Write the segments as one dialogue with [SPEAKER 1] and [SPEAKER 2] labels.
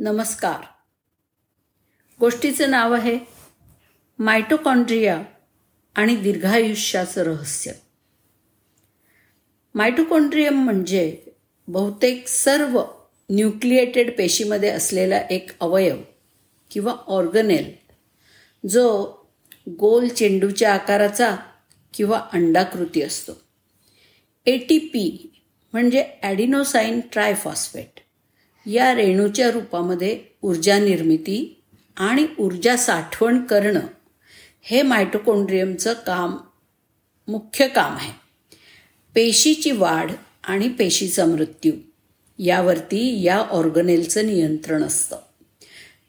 [SPEAKER 1] नमस्कार. गोष्टीचं नाव आहे मायटोकॉन्ड्रिया आणि दीर्घायुष्याचं रहस्य. मायटोकॉन्ड्रियम म्हणजे बहुतेक सर्व न्यूक्लिएटेड पेशीमध्ये असलेला एक अवयव किंवा ऑर्गनेल जो गोल चेंडूच्या आकाराचा किंवा अंडाकृती असतो. ए टी पी म्हणजे ॲडिनोसाईन ट्रायफॉस्फेट. या रेणूच्या रूपामध्ये ऊर्जा निर्मिती आणि ऊर्जा साठवण करणं हे मायटोकोंड्रियमचं काम मुख्य काम आहे. पेशीची वाढ आणि पेशीचा मृत्यू यावरती या ऑर्गनेलचं नियंत्रण असतं.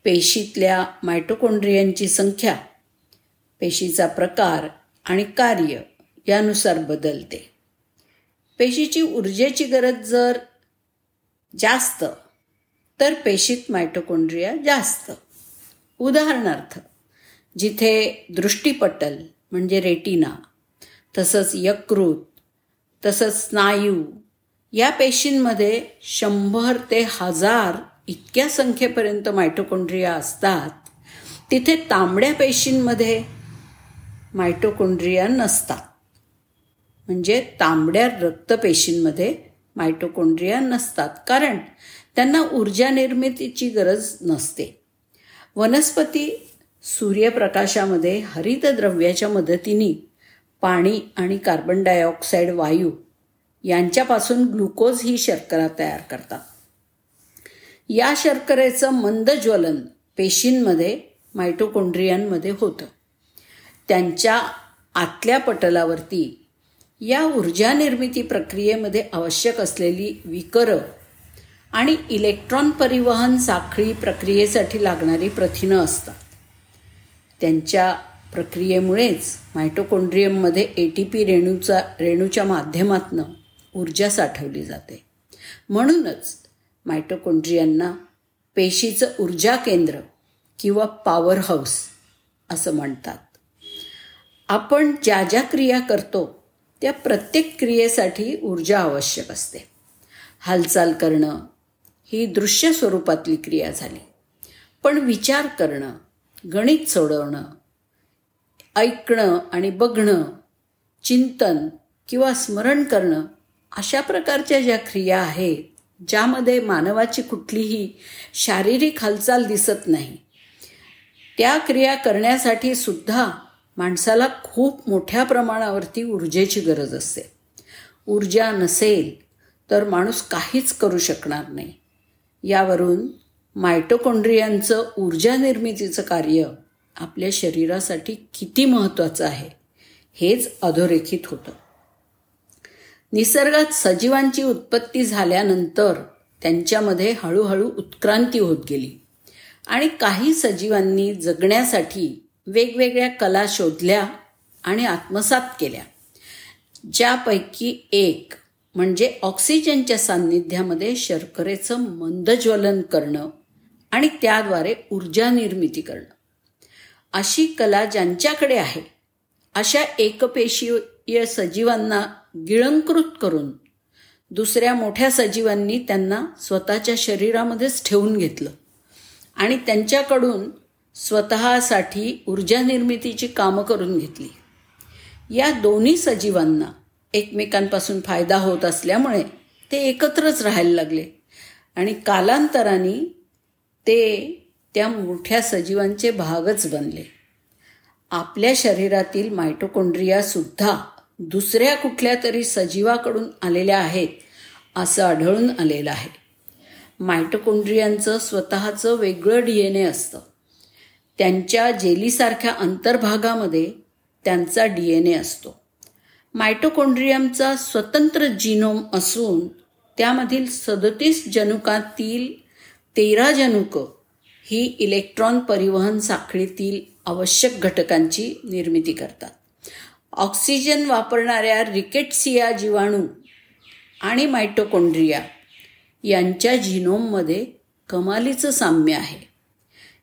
[SPEAKER 1] पेशीतल्या मायटोकोंड्रियांची संख्या पेशीचा प्रकार आणि कार्य यानुसार बदलते. पेशीची ऊर्जेची गरज जर जास्त तर पेशीत मायटोकोंड्रिया जास्त. उदाहरणार्थ जिथे दृष्टीपटल म्हणजे रेटिना तसंच यकृत तसंच स्नायू या पेशींमध्ये शंभर ते हजार इतक्या संख्येपर्यंत मायटोकोंड्रिया असतात तिथे तांबड्या पेशींमध्ये मायटोकोंड्रिया नसतात. म्हणजे तांबड्या रक्तपेशींमध्ये मायटोकोंड्रिया नसतात. कारण त्यांना ऊर्जा निर्मितीची गरज नसते. वनस्पती सूर्यप्रकाशामध्ये हरितद्रव्याच्या मदतीने पाणी आणि कार्बन डायऑक्साईड वायू यांच्यापासून ग्लुकोज ही शर्करा तयार करतात. या शर्करेचं मंद ज्वलन पेशींमध्ये मायटोकोंड्रियांमध्ये होतं. त्यांच्या आतल्या पटलावरती या ऊर्जा निर्मिती प्रक्रियेमध्ये आवश्यक असलेली विकरं आणि इलेक्ट्रॉन परिवहन साखळी प्रक्रियेसाठी लागणारी प्रथिनं असतात. त्यांच्या प्रक्रियेमुळेच मायटोकोंड्रियममध्ये ए टी पी रेणूचा रेणूच्या माध्यमातून ऊर्जा साठवली जाते. म्हणूनच मायटोकोंड्रियांना पेशीचं ऊर्जा केंद्र किंवा पॉवर हाऊस असं म्हणतात. आपण ज्या ज्या क्रिया करतो त्या प्रत्येक क्रियेसाठी ऊर्जा आवश्यक असते. हालचाल करणं ही दृश्य स्वरूपातली क्रिया झाली. पण विचार करणं गणित सोडवणं ऐकणं आणि बघणं चिंतन किंवा स्मरण करणं अशा प्रकारच्या ज्या क्रिया आहेत ज्यामध्ये मानवाची कुठलीही शारीरिक हालचाल दिसत नाही त्या क्रिया करण्यासाठी सुद्धा माणसाला खूप मोठ्या प्रमाणावरती ऊर्जेची गरज असते. ऊर्जा नसेल तर माणूस काहीच करू शकणार नाही. यावरून मायटोकोंड्रियांचं ऊर्जा निर्मितीचं कार्य आपल्या शरीरासाठी किती महत्त्वाचं आहे हेच अधोरेखित होतं. निसर्गात सजीवांची उत्पत्ती झाल्यानंतर त्यांच्यामध्ये हळूहळू उत्क्रांती होत गेली आणि काही सजीवांनी जगण्यासाठी वेगवेगळ्या कला शोधल्या आणि आत्मसात केल्या ज्यापैकी एक म्हणजे ऑक्सिजनच्या सान्निध्यामध्ये शर्करेचं मंदज्वलन करणं आणि त्याद्वारे ऊर्जा निर्मिती करणं. अशी कला ज्यांच्याकडे आहे अशा एकपेशीय सजीवांना गिळंकृत करून दुसऱ्या मोठ्या सजीवांनी त्यांना स्वतःच्या शरीरामध्येच ठेवून घेतलं आणि त्यांच्याकडून स्वतःसाठी ऊर्जा निर्मितीची कामं करून घेतली. या दोन्ही सजीवांना एकमेकांपासून फायदा होत असल्यामुळे ते एकत्रच राहायला लागले. आणि कालांतराने ते त्या मोठ्या सजीवांचे भागच बनले. आपल्या शरीरातील मायटोकोंड्रियासुद्धा दुसऱ्या कुठल्या तरी सजीवाकडून आलेल्या आहेत असं आढळून आलेलं आहे. मायटोकोंड्रियांचं स्वतःचं वेगळं डी एन ए असतं. त्यांच्या जेलीसारख्या अंतर्भागामध्ये त्यांचा डी एन ए असतो. मायटोकोंड्रियमचा स्वतंत्र जिनोम असून त्यामधील सदतीस जनुकातील तेरा जनुक ही इलेक्ट्रॉन परिवहन साखळीतील आवश्यक घटकांची निर्मिती करतात. ऑक्सिजन वापरणाऱ्या रिकेटसिया जीवाणू आणि मायटोकोंड्रिया यांच्या जिनोममध्ये कमालीचं साम्य आहे.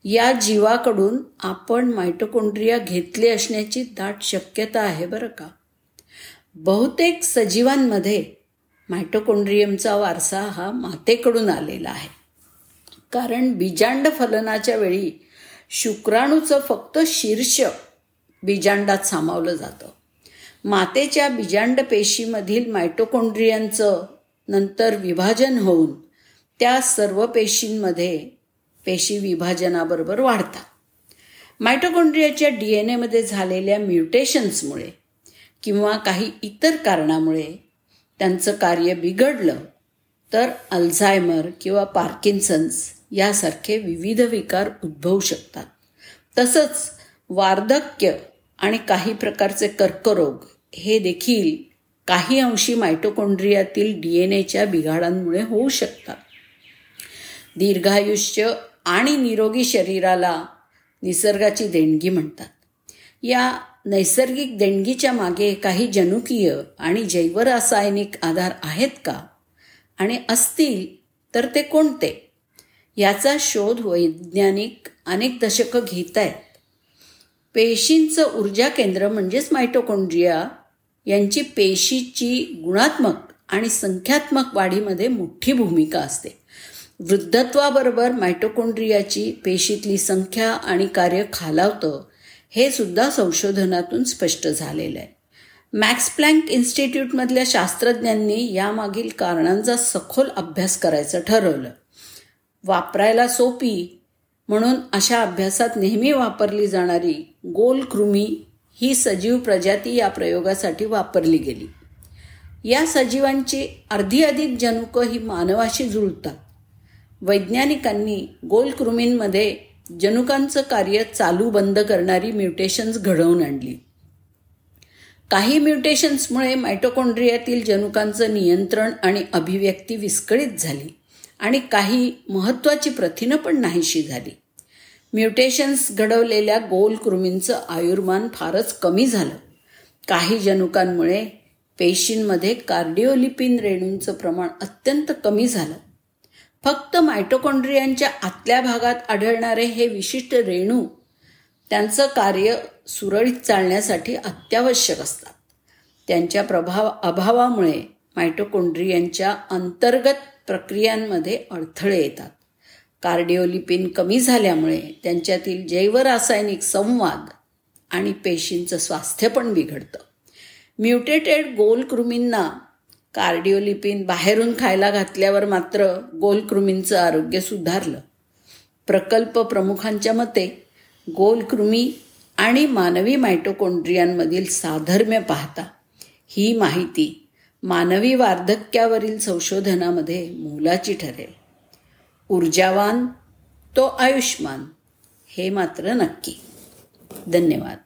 [SPEAKER 1] या जीवाकडून आपण मायटोकोंड्रिया घेतले असण्याची दाट शक्यता आहे बरं का? बहुतेक सजीवांमध्ये मायटोकोंड्रियमचा वारसा हा मातेकडून आलेला आहे. कारण बीजांड फलनाच्या वेळी शुक्राणूचं फक्त शीर्ष बीजांडात सामावलं जातं. मातेच्या बीजांड पेशीमधील मायटोकोंड्रियांचं नंतर विभाजन होऊन त्या सर्व पेशींमध्ये पेशी विभाजनाबरोबर वाढतात. मायटोकोंड्रियाच्या डी एन एमध्ये झालेल्या म्युटेशन्समुळे किंवा काही इतर कारणामुळे त्यांचं कार्य बिघडलं तर अल्झायमर किंवा पार्किन्सन्स यासारखे विविध विकार उद्भवू शकतात. तसंच वार्धक्य आणि काही प्रकारचे कर्करोग हे देखील काही अंशी मायटोकोंड्रियातील डी एन एच्या बिघाडांमुळे होऊ शकतात. दीर्घायुष्य आणि निरोगी शरीराला निसर्गाची देणगी म्हणतात. या नैसर्गिक देणगीच्या मागे काही जनुकीय आणि जैवरासायनिक आधार आहेत का? आणि असतील तर ते कोणते? याचा शोध वैज्ञानिक अनेक दशकं घेत आहेत पेशींचं ऊर्जा केंद्र म्हणजेच मायटोकोंड्रिया यांची पेशीची गुणात्मक आणि संख्यात्मक वाढीमध्ये मोठी भूमिका असते. वृद्धत्वाबरोबर मायटोकोंड्रियाची पेशीतली संख्या आणि कार्य खालावतं हे सुद्धा संशोधनातून स्पष्ट झालेलं आहे. मॅक्स प्लँक इन्स्टिट्यूटमधल्या शास्त्रज्ञांनी यामागील कारणांचा सखोल अभ्यास करायचं ठरवलं. वापरायला सोपी म्हणून अशा अभ्यासात नेहमी वापरली जाणारी गोल कृमी ही सजीव प्रजाती या प्रयोगासाठी वापरली गेली. या सजीवांची अर्धी अधिक जनुकं ही मानवाशी जुळतात. वैज्ञानिकांनी गोलकृमींमध्ये जनुकांचं कार्य चालू बंद करणारी म्युटेशन्स घडवून आणली. काही म्युटेशन्समुळे मायटोकॉन्ड्रियातील जनुकांचं नियंत्रण आणि अभिव्यक्ती विस्कळीत झाली आणि काही महत्त्वाची प्रथिनं पण नाहीशी झाली. म्युटेशन्स घडवलेल्या गोल कृमींचं आयुर्मान फारच कमी झालं. काही जनुकांमुळे पेशींमध्ये कार्डिओलिपिन रेणूंचं प्रमाण अत्यंत कमी झालं. फक्त मायटोकॉन्ड्रियांच्या आतल्या भागात आढळणारे हे विशिष्ट रेणू त्यांचं कार्य सुरळीत चालण्यासाठी अत्यावश्यक असतात. त्यांच्या प्रभाव अभावामुळे मायटोकोंड्रियांच्या अंतर्गत प्रक्रियांमध्ये अडथळे येतात. कार्डिओलिपिन कमी झाल्यामुळे त्यांच्यातील जैवरासायनिक संवाद आणि पेशींचं स्वास्थ्य पण बिघडतं. म्युटेटेड गोलकृमींना कार्डिओलिपिन बाहेरून खायला घातल्यावर मात्र गोलकृमींचं आरोग्य सुधारलं. प्रकल्प प्रमुखांच्या मते गोलकृमी आणि मानवी मायटोकोंड्रियांमधील साधर्म्य पाहता ही माहिती मानवी वार्धक्यावरील संशोधनामध्ये मोलाची ठरेल. ऊर्जावान तो आयुष्मान हे मात्र नक्की. धन्यवाद.